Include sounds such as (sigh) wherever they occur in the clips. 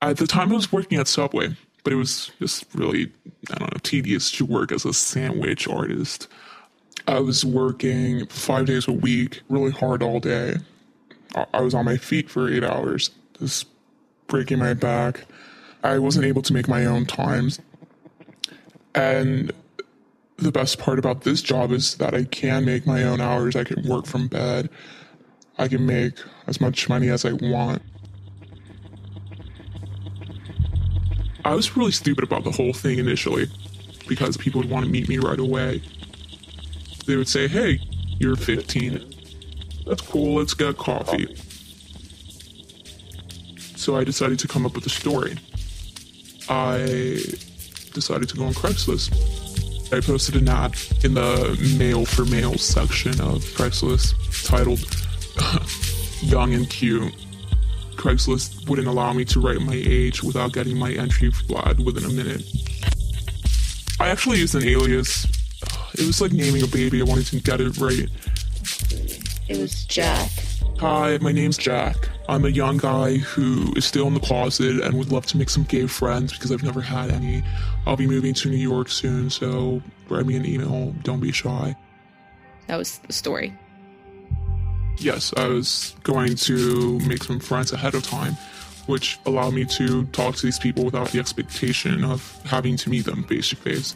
At the time, I was working at Subway, but it was just really, I don't know, tedious to work as a sandwich artist. I was working five days a week, really hard all day. I I was on my feet for eight hours, just breaking my back. I wasn't able to make my own times. And the best part about this job is that I can make my own hours. I can work from bed. I can make as much money as I want. I was really stupid about the whole thing initially because people would want to meet me right away. They would say, Hey, you're 15. That's cool, let's get coffee. So I decided to come up with a story. I decided to go on Craigslist. I posted an ad in the male for male section of Craigslist titled (laughs) Young and Cute. Craigslist wouldn't allow me to write my age without getting my entry flagged within a minute. I actually used an alias. It was like naming a baby, I wanted to get it right. It was Jack. Hi, my name's Jack. I'm a young guy who is still in the closet and would love to make some gay friends because I've never had any. I'll be moving to New York soon, so write me an email. Don't be shy. That was the story. Yes, I was going to make some friends ahead of time, which allowed me to talk to these people without the expectation of having to meet them face to face.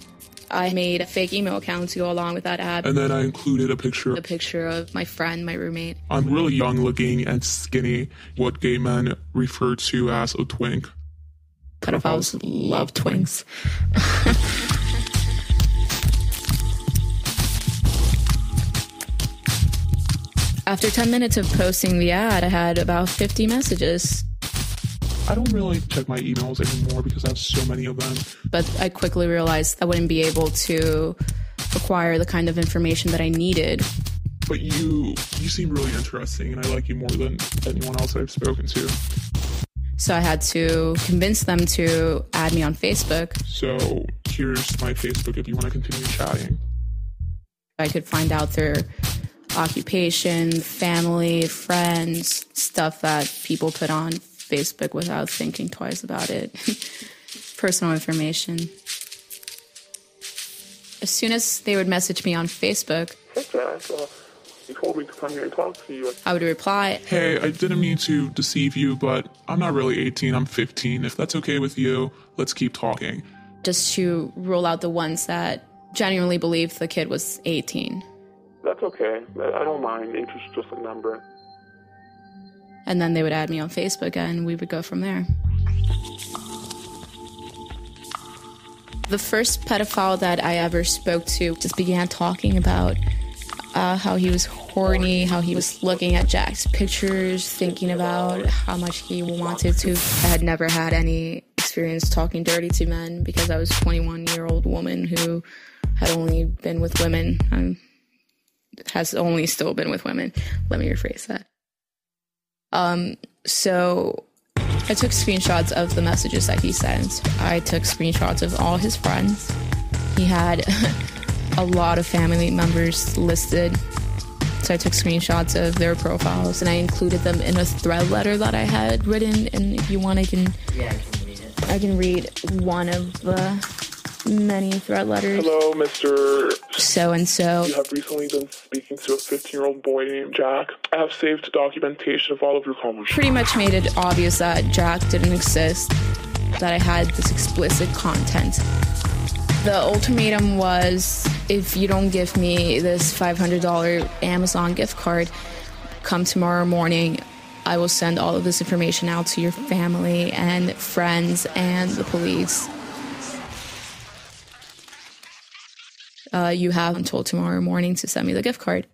I made a fake email account to go along with that ad. And then I included a picture. A picture of my friend, my roommate. I'm really young looking and skinny, what gay men refer to as a twink. Pedophiles love twinks. (laughs) After 10 minutes of posting the ad, I had about 50 messages. I don't really check my emails anymore because I have so many of them. But I quickly realized I wouldn't be able to acquire the kind of information that I needed. But you you seem really interesting and I like you more than anyone else I've spoken to. So I had to convince them to add me on Facebook. So here's my Facebook if you want to continue chatting. I could find out their occupation, family, friends, stuff that people put on Facebook without thinking twice about it. (laughs) Personal information. As soon as they would message me on Facebook, Hey you told me to come here and talk to you. I would reply, Hey, I didn't mean to deceive you, but I'm not really 18, I'm 15. If that's okay with you, let's keep talking. just to rule out the ones that genuinely believed the kid was 18. That's okay. I don't mind. Interest is just a number. And then they would add me on Facebook and we would go from there. The first pedophile that I ever spoke to just began talking about uh, how he was horny, how he was looking at Jack's pictures, thinking about how much he wanted to. I had never had any experience talking dirty to men because I was a 21 year old woman who had only been with women and has only still been with women. Let me rephrase that. Um, so I took screenshots of the messages that he sent. I took screenshots of all his friends. He had (laughs) a lot of family members listed. So I took screenshots of their profiles and I included them in a thread letter that I had written. And if you want, I can Yeah, I can read it. I can read one of the many threat letters. Hello, Mr. So and so. You have recently been speaking to a 15 year old boy named Jack. I have saved documentation of all of your conversations. pretty much made it obvious that Jack didn't exist, that I had this explicit content. The ultimatum was if you don't give me this $500 Amazon gift card, come tomorrow morning, I will send all of this information out to your family and friends and the police. Uh, you have until tomorrow morning to send me the gift card.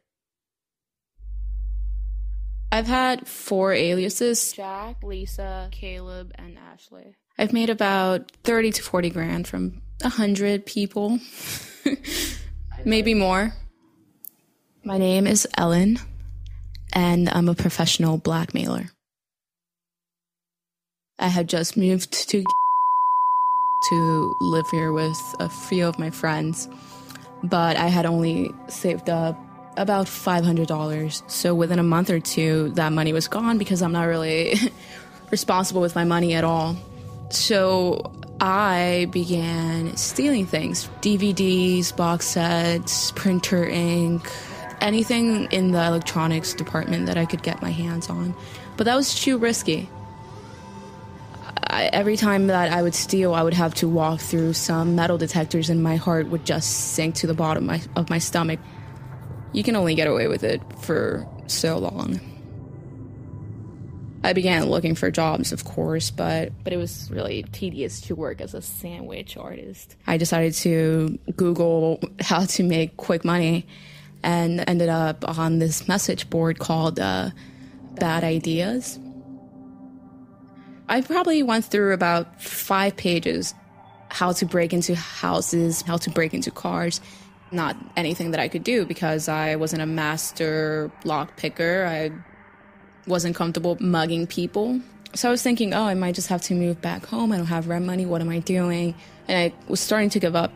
I've had four aliases Jack, Lisa, Caleb, and Ashley. I've made about 30 to 40 grand from 100 people, (laughs) maybe more. My name is Ellen, and I'm a professional blackmailer. I had just moved to (laughs) to live here with a few of my friends, but I had only saved up about $500. So within a month or two, that money was gone because I'm not really (laughs) responsible with my money at all. So I began stealing things DVDs, box sets, printer ink, anything in the electronics department that I could get my hands on. But that was too risky. I, every time that I would steal, I would have to walk through some metal detectors, and my heart would just sink to the bottom of my, of my stomach. You can only get away with it for so long. I began looking for jobs, of course, but but it was really tedious to work as a sandwich artist. I decided to Google how to make quick money, and ended up on this message board called uh, Bad Ideas. I probably went through about five pages how to break into houses, how to break into cars. Not anything that I could do because I wasn't a master lock picker. I wasn't comfortable mugging people. So I was thinking, oh, I might just have to move back home. I don't have rent money. What am I doing? And I was starting to give up.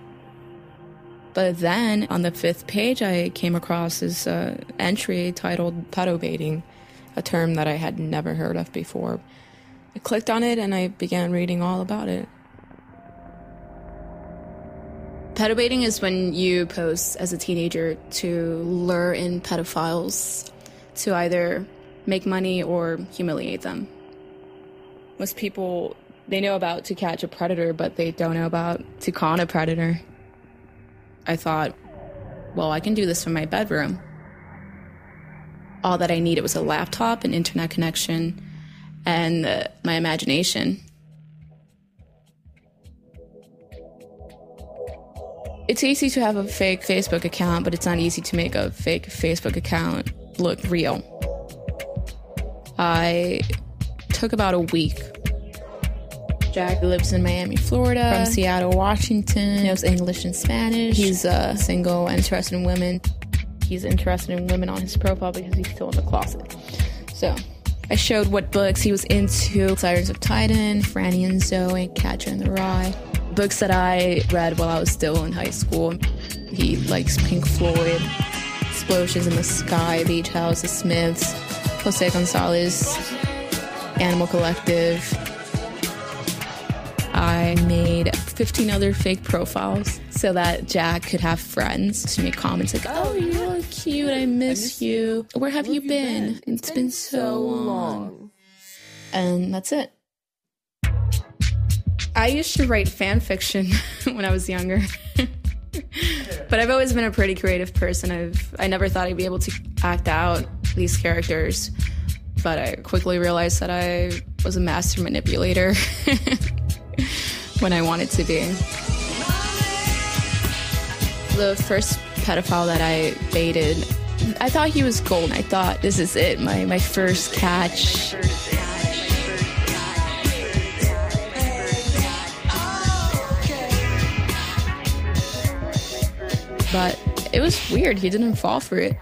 But then on the fifth page, I came across this uh, entry titled pedo baiting, a term that I had never heard of before. I clicked on it and I began reading all about it. Pedo baiting is when you post as a teenager to lure in pedophiles to either make money or humiliate them. Most people, they know about to catch a predator, but they don't know about to con a predator. I thought, well, I can do this from my bedroom. All that I needed was a laptop, an internet connection, and uh, my imagination. It's easy to have a fake Facebook account, but it's not easy to make a fake Facebook account look real. I took about a week. Jack lives in Miami, Florida, from Seattle, Washington. He Knows English and Spanish. He's uh, single, interested in women. He's interested in women on his profile because he's still in the closet. So I showed what books he was into Sirens of Titan, Franny and Zooey, Catcher in the Rye. Books that I read while I was still in high school. He likes Pink Floyd, Explosions in the Sky, Beach House, The Smiths, Jose Gonzalez, Animal Collective. I made 15 other fake profiles so that Jack could have friends to make comments like, Oh, oh you look cute. I miss you. Where have you been? It's been so long. And that's it. I used to write fan fiction (laughs) when I was younger. (laughs) but I've always been a pretty creative person. I've I never thought I'd be able to act out these characters, but I quickly realized that I was a master manipulator (laughs) when I wanted to be. The first pedophile that I baited, I thought he was gold. I thought this is it, my my first catch. But it was weird. He didn't fall for it.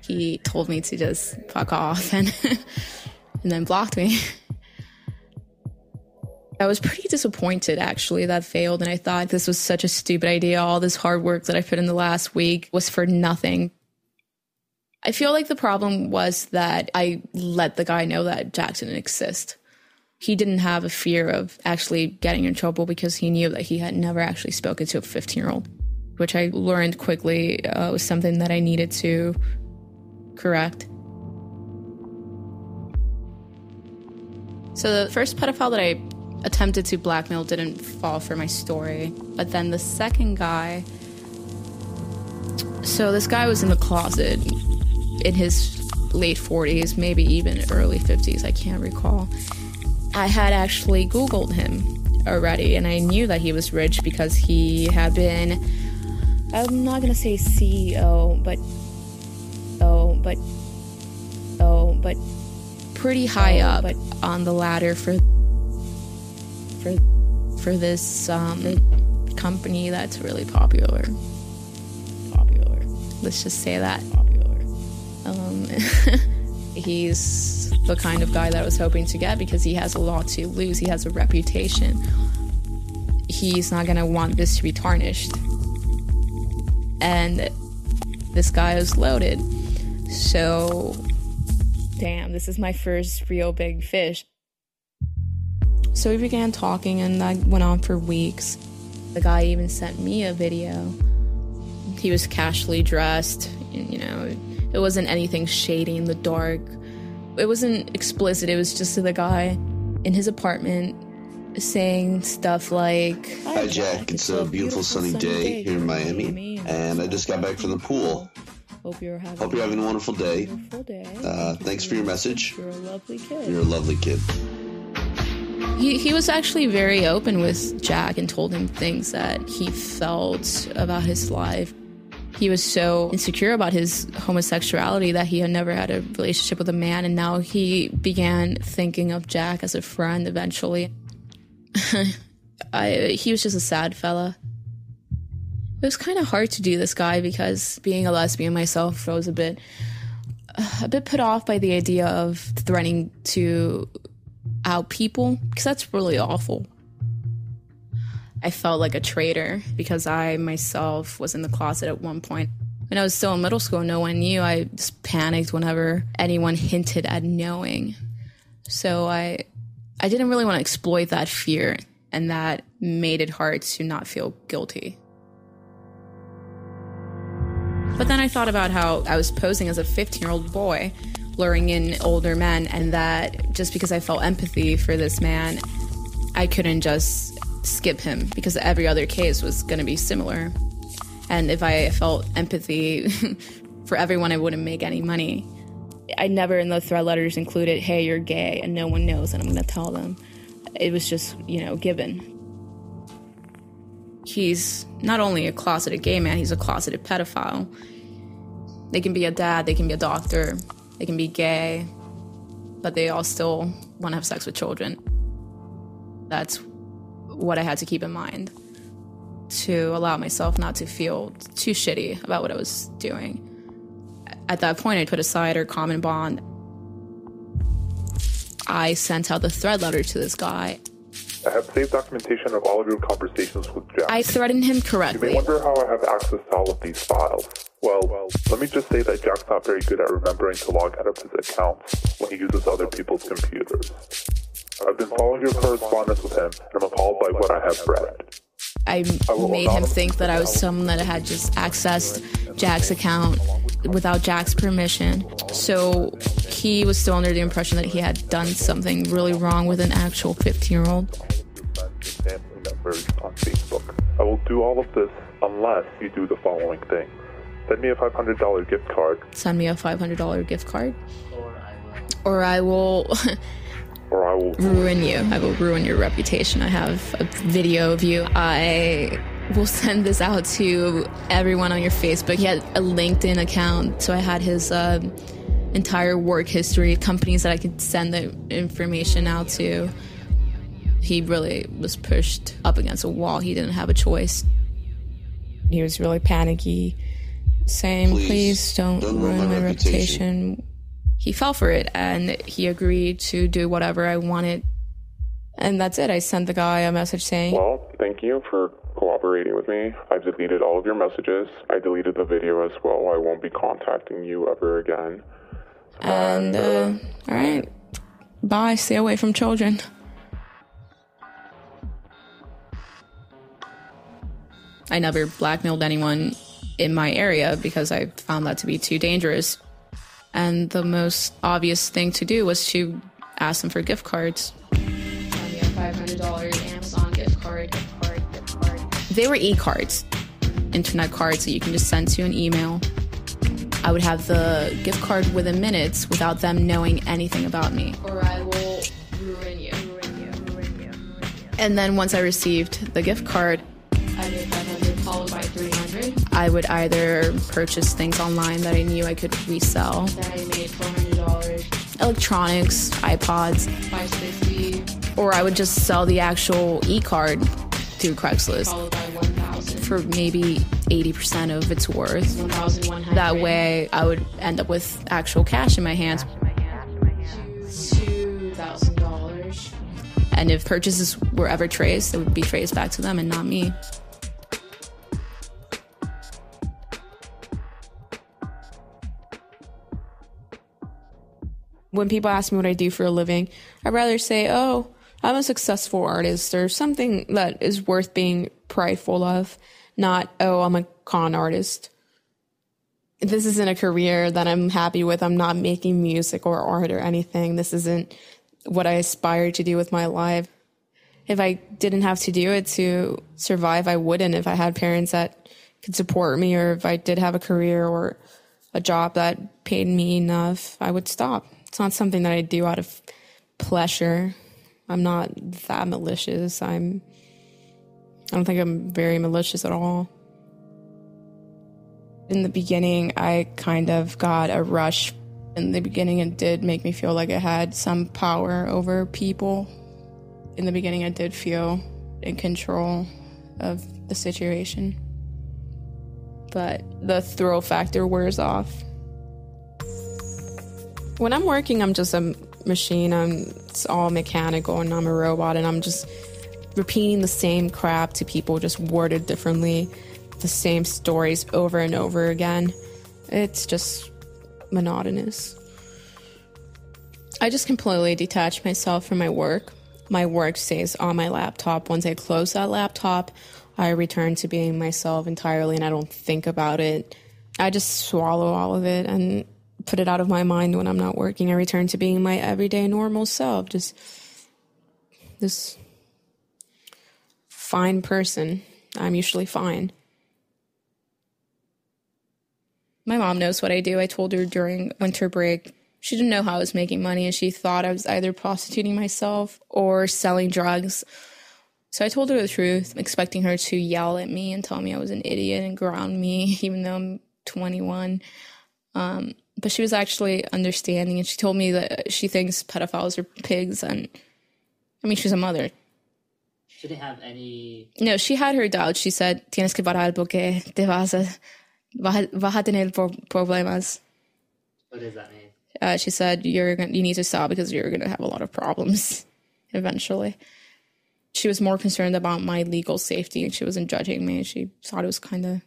He told me to just fuck off and (laughs) and then blocked me. (laughs) I was pretty disappointed actually that failed and I thought this was such a stupid idea. All this hard work that I put in the last week was for nothing. I feel like the problem was that I let the guy know that Jackson didn't exist. He didn't have a fear of actually getting in trouble because he knew that he had never actually spoken to a 15 year old, which I learned quickly uh, was something that I needed to correct. So the first pedophile that I attempted to blackmail didn't fall for my story. But then the second guy. So this guy was in the closet in his late 40s, maybe even early 50s, I can't recall. I had actually Googled him already, and I knew that he was rich because he had been, I'm not gonna say CEO, but, oh, but, oh, but pretty high oh, up but on the ladder for for for this um, company that's really popular. Popular. Let's just say that. Popular. Um, (laughs) he's the kind of guy that I was hoping to get because he has a lot to lose. He has a reputation. He's not gonna want this to be tarnished. And this guy is loaded. So, damn, this is my first real big fish. So we began talking, and that went on for weeks. The guy even sent me a video. He was casually dressed, you know, it wasn't anything shady in the dark. It wasn't explicit, it was just the guy in his apartment saying stuff like Hi, Jack. It's a beautiful sunny day here in Miami, and I just got back from the pool. Hope you're having, Hope you're having a wonderful day. wonderful day. Uh, thanks for your message. You're a lovely kid. You're a lovely kid. He, was actually very open with Jack and told him things that he felt about his life. He was so insecure about his homosexuality that he had never had a relationship with a man, and now he began thinking of Jack as a friend eventually. (laughs) I, he was just a sad fella. It was kind of hard to do this guy because being a lesbian myself, I was a bit a bit put off by the idea of threatening to out people because that's really awful. I felt like a traitor because I myself was in the closet at one point. When I was still in middle school, no one knew. I just panicked whenever anyone hinted at knowing. So I I didn't really want to exploit that fear and that made it hard to not feel guilty. But then I thought about how I was posing as a 15 year old boy, luring in older men, and that just because I felt empathy for this man, I couldn't just skip him because every other case was going to be similar. And if I felt empathy (laughs) for everyone, I wouldn't make any money. I never in the threat letters included, hey, you're gay, and no one knows, and I'm going to tell them. It was just, you know, given. He's not only a closeted gay man, he's a closeted pedophile. They can be a dad, they can be a doctor, they can be gay, but they all still want to have sex with children. That's what I had to keep in mind to allow myself not to feel too shitty about what I was doing. At that point, I put aside our common bond. I sent out the thread letter to this guy. I have saved documentation of all of your conversations with Jack. I threatened him correctly. you may wonder how I have access to all of these files. Well, well, let me just say that Jack's not very good at remembering to log out of his accounts when he uses other people's computers. I've been following your correspondence with him, and I'm appalled by what I have read. I made him think that I was someone that had just accessed Jack's account without Jack's permission. So he was still under the impression that he had done something really wrong with an actual 15 year old. On Facebook. I will do all of this unless you do the following thing. Send me a $500 gift card, Send me a $500 gift card. Or I will (laughs) or I will ruin you. I will ruin your reputation. I have a video of you. I will send this out to everyone on your Facebook. He had a LinkedIn account, so I had his uh, entire work history, companies that I could send the information out to. He really was pushed up against a wall. He didn't have a choice. He was really panicky, saying, Please, Please, don't, don't ruin, my my reputation." reputation he fell for it and he agreed to do whatever I wanted. And that's it. I sent the guy a message saying, Well, thank you for cooperating with me. I've deleted all of your messages. I deleted the video as well. I won't be contacting you ever again. and uh, all right, bye. Stay away from children. I never blackmailed anyone in my area because I found that to be too dangerous. And the most obvious thing to do was to ask them for gift cards. $500 Amazon gift card, gift card, gift card. They were e-cards, internet cards that you can just send to an email. I would have the gift card within minutes without them knowing anything about me. Or I will ruin you. Ruin you. Ruin you. And then once I received the gift card, I would either purchase things online that I knew I could resell. That I made $400. Electronics, iPods, 560. Or I would just sell the actual e-card through Craigslist for maybe 80% of its worth. That way I would end up with actual cash in my hands. $2,000. And if purchases were ever traced, it would be traced back to them and not me. When people ask me what I do for a living, I'd rather say, oh, I'm a successful artist or something that is worth being prideful of, not, oh, I'm a con artist. This isn't a career that I'm happy with. I'm not making music or art or anything. This isn't what I aspire to do with my life. If I didn't have to do it to survive, I wouldn't. If I had parents that could support me or if I did have a career or a job that paid me enough, I would stop. It's not something that I do out of pleasure. I'm not that malicious. I'm I don't think I'm very malicious at all. In the beginning, I kind of got a rush. In the beginning, it did make me feel like I had some power over people. In the beginning, I did feel in control of the situation. But the thrill factor wears off. When I'm working, I'm just a machine. I'm it's all mechanical and I'm a robot and I'm just repeating the same crap to people just worded differently, the same stories over and over again. It's just monotonous. I just completely detach myself from my work. My work stays on my laptop. Once I close that laptop, I return to being myself entirely and I don't think about it. I just swallow all of it and put it out of my mind when I'm not working. I return to being my everyday normal self, just this fine person. I'm usually fine. My mom knows what I do. I told her during winter break. She didn't know how I was making money and she thought I was either prostituting myself or selling drugs. So I told her the truth, expecting her to yell at me and tell me I was an idiot and ground me, (laughs) even though I'm 21. Um, but she was actually understanding and she told me that she thinks pedophiles are pigs and I mean she's a mother. She didn't have any No, she had her doubts. She said, tienes que parar porque te vas a, vas a tener problemas. What does that mean? Uh, she said, you're gonna, you need to stop because you're going to have a lot of problems (laughs) eventually. She was more concerned about my legal safety and she wasn't judging me. She thought it was kind of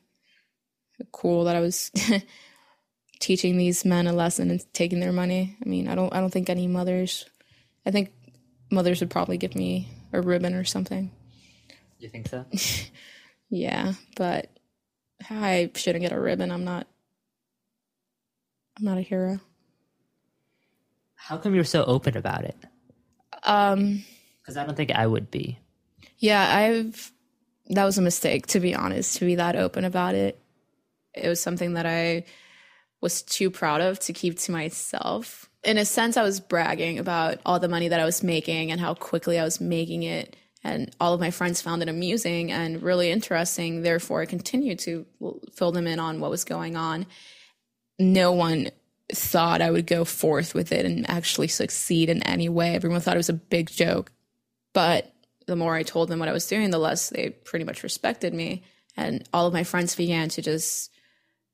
cool that I was (laughs) teaching these men a lesson and taking their money. I mean, I don't I don't think any mothers I think mothers would probably give me a ribbon or something. You think so? (laughs) yeah, but I shouldn't get a ribbon. I'm not I'm not a hero. How come you're so open about it? Um Because I don't think I would be. yeah, I've that was a mistake to be honest, to be that open about it. It was something that I was too proud of to keep to myself. In a sense, I was bragging about all the money that I was making and how quickly I was making it. And all of my friends found it amusing and really interesting. Therefore, I continued to fill them in on what was going on. No one thought I would go forth with it and actually succeed in any way. Everyone thought it was a big joke. But the more I told them what I was doing, the less they pretty much respected me. And all of my friends began to just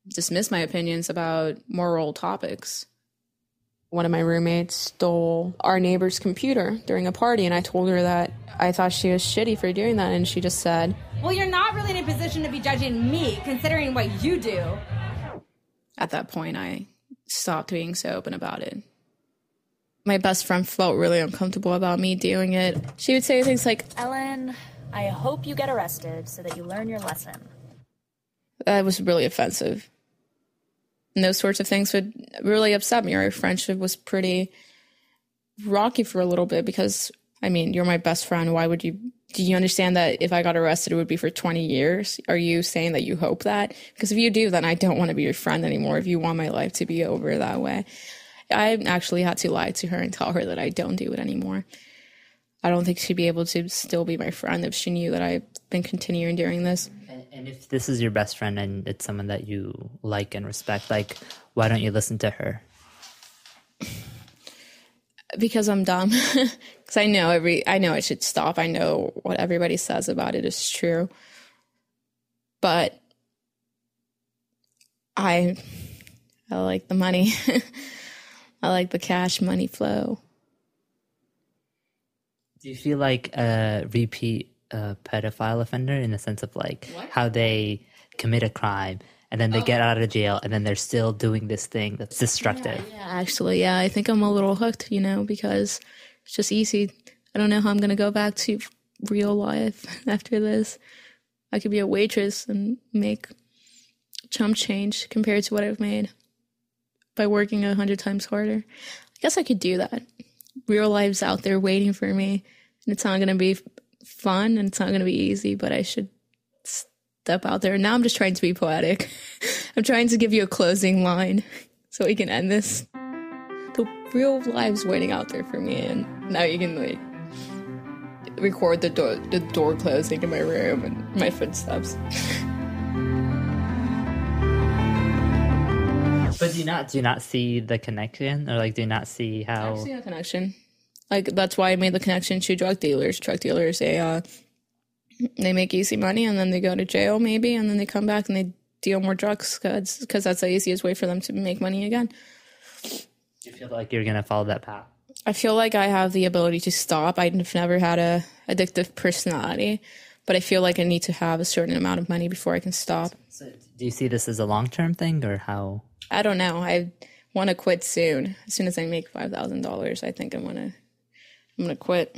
dismiss my opinions about moral topics. One of my roommates stole our neighbor's computer during a party, and I told her that I thought she was shitty for doing that, and she just said, Well, you're not really in a position to be judging me, considering what you do. At that point, I stopped being so open about it. My best friend felt really uncomfortable about me doing it. She would say things like, Ellen, I hope you get arrested so that you learn your lesson. That was really offensive. And those sorts of things would really upset me. Our friendship was pretty rocky for a little bit because, I mean, you're my best friend. Why would you? Do you understand that if I got arrested, it would be for 20 years? Are you saying that you hope that? Because if you do, then I don't want to be your friend anymore if you want my life to be over that way. I actually had to lie to her and tell her that I don't do it anymore. I don't think she'd be able to still be my friend if she knew that I've been continuing doing this. And, if this is your best friend and it's someone that you like and respect, like, why don't you listen to her? Because I'm dumb. (laughs) Because I know every, I know I should stop. I know what everybody says about it is true. But I, I like the money. (laughs) I like the cash money flow. Do you feel like a repeat uh, pedophile offender in the sense of like how they commit a crime and then they get out of jail and then they're still doing this thing that's destructive? Yeah, actually, yeah, I think I'm a little hooked, you know, because it's just easy. I don't know how I'm going to go back to real life (laughs) after this. I could be a waitress and make chump change compared to what I've made by working a hundred times harder. I guess I could do that. Real life's out there waiting for me, and it's not going to be fun and it's not going to be easy, but I should step out there. Now I'm just trying to be poetic. (laughs) I'm trying to give you a closing line (laughs) so we can end this. The real life's waiting out there for me, and now you can like record the door the door closing in my room and my footsteps. But do you not do you not see the connection, or like do you not see how? I see a connection. Like that's why I made the connection to drug dealers. Drug dealers, they uh, they make easy money and then they go to jail maybe, and then they come back and they deal more drugs because that's the easiest way for them to make money again. You feel like you're gonna follow that path? I feel like I have the ability to stop. I've never had a addictive personality, but I feel like I need to have a certain amount of money before I can stop. So do you see this as a long term thing, or how? I don't know. I want to quit soon. As soon as I make five thousand dollars, I think I'm gonna I'm gonna quit.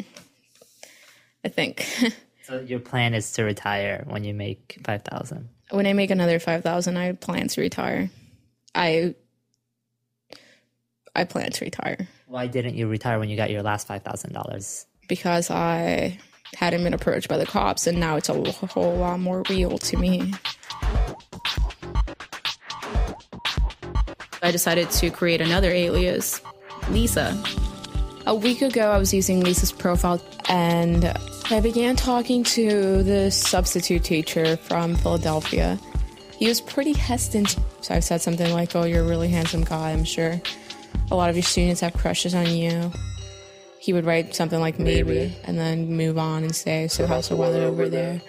I think. (laughs) so your plan is to retire when you make five thousand. When I make another five thousand, I plan to retire. I I plan to retire. Why didn't you retire when you got your last five thousand dollars? Because I hadn't been approached by the cops, and now it's a whole lot more real to me. I decided to create another alias, Lisa. A week ago, I was using Lisa's profile and I began talking to the substitute teacher from Philadelphia. He was pretty hesitant, so I said something like, Oh, you're a really handsome guy, I'm sure. A lot of your students have crushes on you. He would write something like maybe, maybe. and then move on and say, So, how's the weather over there?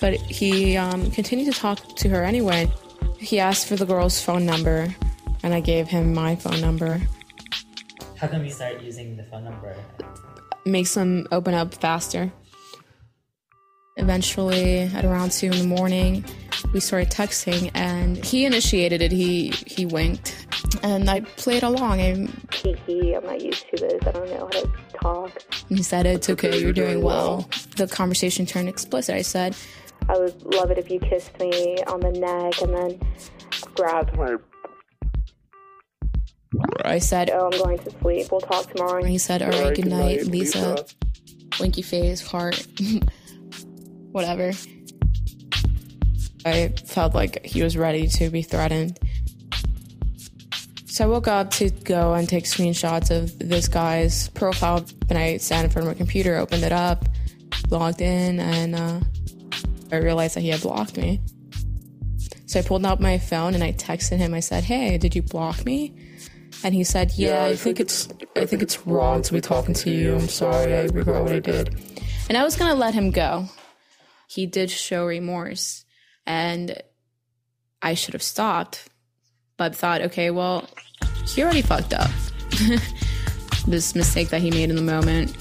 But he um, continued to talk to her anyway. He asked for the girl's phone number and I gave him my phone number. How can we start using the phone number? Makes them open up faster. Eventually, at around two in the morning, we started texting, and he initiated it. He he winked, and I played along. I'm, he, I'm not used to this. I don't know how to talk. He said, "It's okay. You're doing well." The conversation turned explicit. I said, "I would love it if you kissed me on the neck and then grabbed my I said, Oh, I'm going to sleep. We'll talk tomorrow. He said, All right, good night, Lisa. Lisa. Winky face, heart, (laughs) whatever. I felt like he was ready to be threatened. So I woke up to go and take screenshots of this guy's profile. And I sat in front of my computer, opened it up, logged in, and uh, I realized that he had blocked me. So I pulled out my phone and I texted him. I said, Hey, did you block me? And he said, "Yeah, I think it's I think it's wrong to be talking to you. I'm sorry. I regret what I did." And I was going to let him go. He did show remorse, and I should have stopped, but thought, "Okay, well, he already fucked up." (laughs) this mistake that he made in the moment,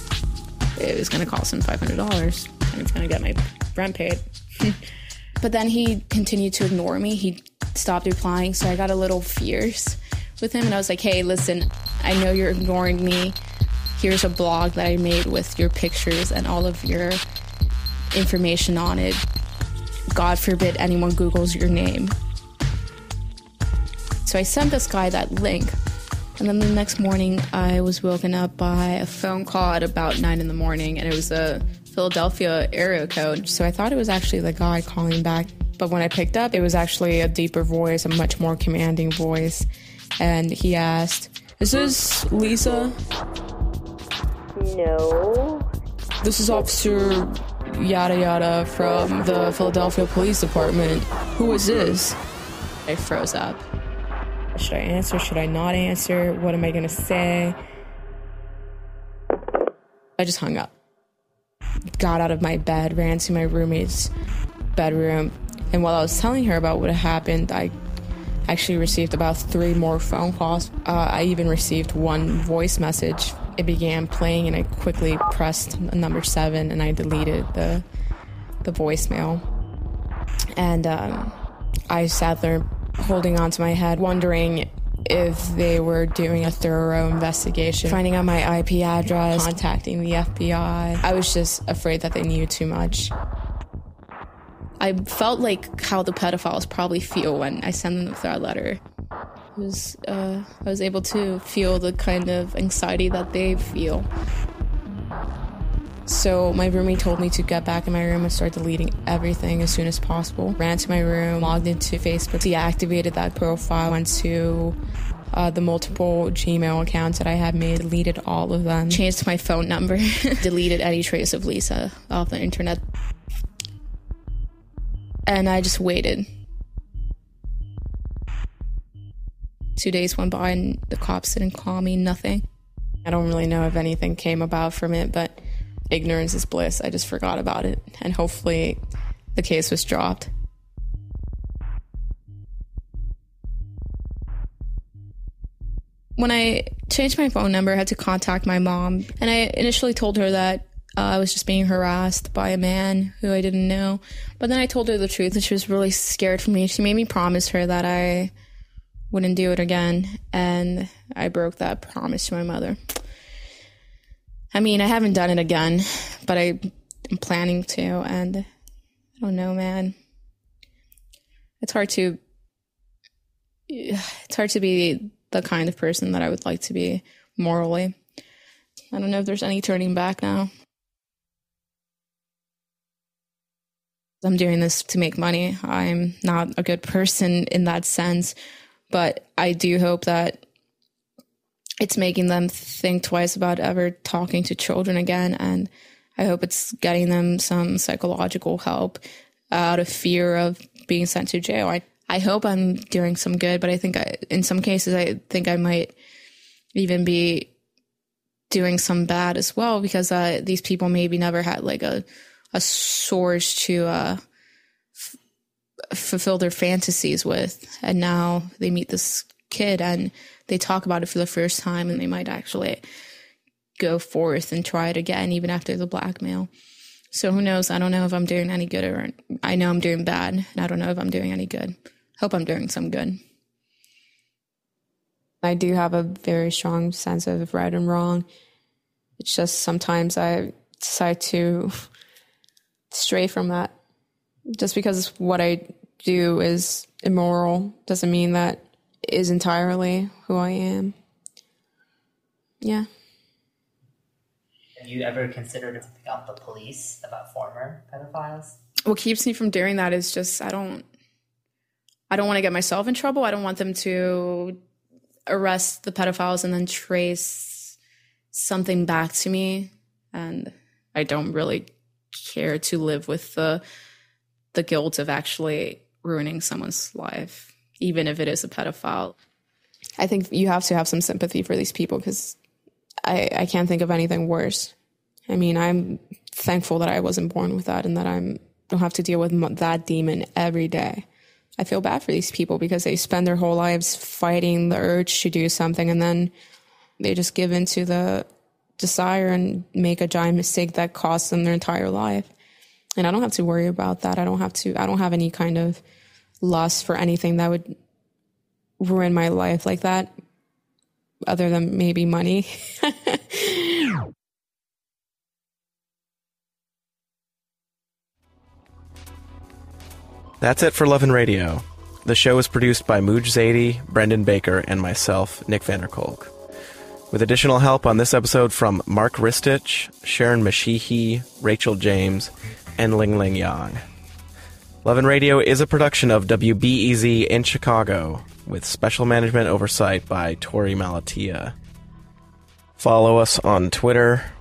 it was going to cost him $500 and it's going to get my rent paid. (laughs) but then he continued to ignore me. He stopped replying, so I got a little fierce with him and I was like, hey, listen, I know you're ignoring me. Here's a blog that I made with your pictures and all of your information on it. God forbid anyone Googles your name. So I sent this guy that link. And then the next morning, I was woken up by a phone call at about 9 in the morning, and it was a Philadelphia area code. So I thought it was actually the guy calling back. But when I picked up, it was actually a deeper voice, a much more commanding voice and he asked, Is this Lisa? No. This is Officer Yada Yada from the Philadelphia Police Department. Who is this? I froze up. Should I answer? Should I not answer? What am I going to say? I just hung up. Got out of my bed, ran to my roommate's bedroom, and while I was telling her about what had happened, I actually received about three more phone calls. Uh, I even received one voice message. It began playing, and I quickly pressed number seven, and I deleted the the voicemail. And um, I sat there holding onto my head, wondering if they were doing a thorough investigation, finding out my IP address, contacting the FBI. I was just afraid that they knew too much. I felt like how the pedophiles probably feel when I send them that letter. It was, uh, I was able to feel the kind of anxiety that they feel. So my roommate told me to get back in my room and start deleting everything as soon as possible. Ran to my room, logged into Facebook, deactivated that profile, went to uh, the multiple Gmail accounts that I had made, deleted all of them, changed my phone number, (laughs) (laughs) deleted any trace of Lisa off the internet. And I just waited. Two days went by and the cops didn't call me, nothing. I don't really know if anything came about from it, but ignorance is bliss. I just forgot about it. And hopefully the case was dropped. When I changed my phone number, I had to contact my mom. And I initially told her that uh, I was just being harassed by a man who I didn't know. But then I told her the truth, and she was really scared for me. She made me promise her that I wouldn't do it again. And I broke that promise to my mother. I mean, I haven't done it again, but I, am planning to. And I don't know, man. It's hard to. It's hard to be the kind of person that I would like to be morally. I don't know if there's any turning back now. I'm doing this to make money. I'm not a good person in that sense, but I do hope that it's making them think twice about ever talking to children again. And I hope it's getting them some psychological help out of fear of being sent to jail. I, I hope I'm doing some good, but I think I, in some cases, I think I might even be doing some bad as well because uh, these people maybe never had like a a source to uh, f- fulfill their fantasies with, and now they meet this kid and they talk about it for the first time, and they might actually go forth and try it again even after the blackmail. So who knows? I don't know if I'm doing any good or I know I'm doing bad. And I don't know if I'm doing any good. Hope I'm doing some good. I do have a very strong sense of right and wrong. It's just sometimes I decide to stray from that. Just because what I do is immoral doesn't mean that is entirely who I am. Yeah. Have you ever considered something out the police about former pedophiles? What keeps me from doing that is just I don't I don't want to get myself in trouble. I don't want them to arrest the pedophiles and then trace something back to me. And I don't really care to live with the the guilt of actually ruining someone's life, even if it is a pedophile. I think you have to have some sympathy for these people because I, I can't think of anything worse. I mean, I'm thankful that I wasn't born with that and that I'm don't have to deal with that demon every day. I feel bad for these people because they spend their whole lives fighting the urge to do something and then they just give into the desire and make a giant mistake that costs them their entire life. And I don't have to worry about that. I don't have to, I don't have any kind of lust for anything that would ruin my life like that, other than maybe money. (laughs) That's it for Love and Radio. The show is produced by Mooj Zadie, Brendan Baker, and myself, Nick van der Kolk. With additional help on this episode from Mark Ristich, Sharon Mashihi, Rachel James, and Ling Ling Yang. Love and Radio is a production of WBEZ in Chicago, with special management oversight by Torey Malatia. Follow us on Twitter,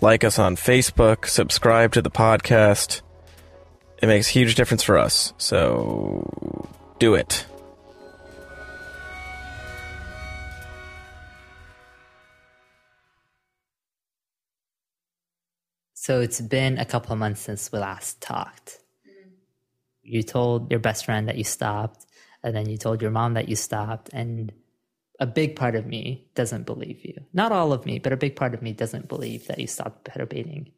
like us on Facebook, subscribe to the podcast. It makes a huge difference for us, so do it. So it's been a couple of months since we last talked. Mm-hmm. You told your best friend that you stopped, and then you told your mom that you stopped, and a big part of me doesn't believe you. Not all of me, but a big part of me doesn't believe that you stopped pedobaiting.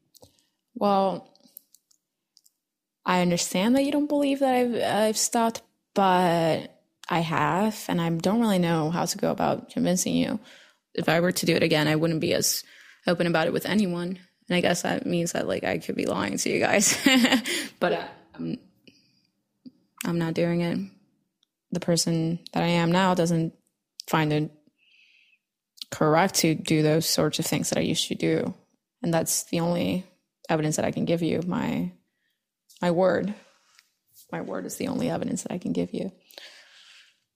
Well, I understand that you don't believe that I've I've stopped, but I have, and I don't really know how to go about convincing you. If I were to do it again, I wouldn't be as open about it with anyone. And I guess that means that like I could be lying to you guys, (laughs) but uh, I'm, I'm not doing it. The person that I am now doesn't find it correct to do those sorts of things that I used to do, and that's the only evidence that I can give you. My my word, my word is the only evidence that I can give you.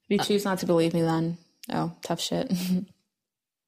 If you choose not to believe me, then oh, tough shit. (laughs)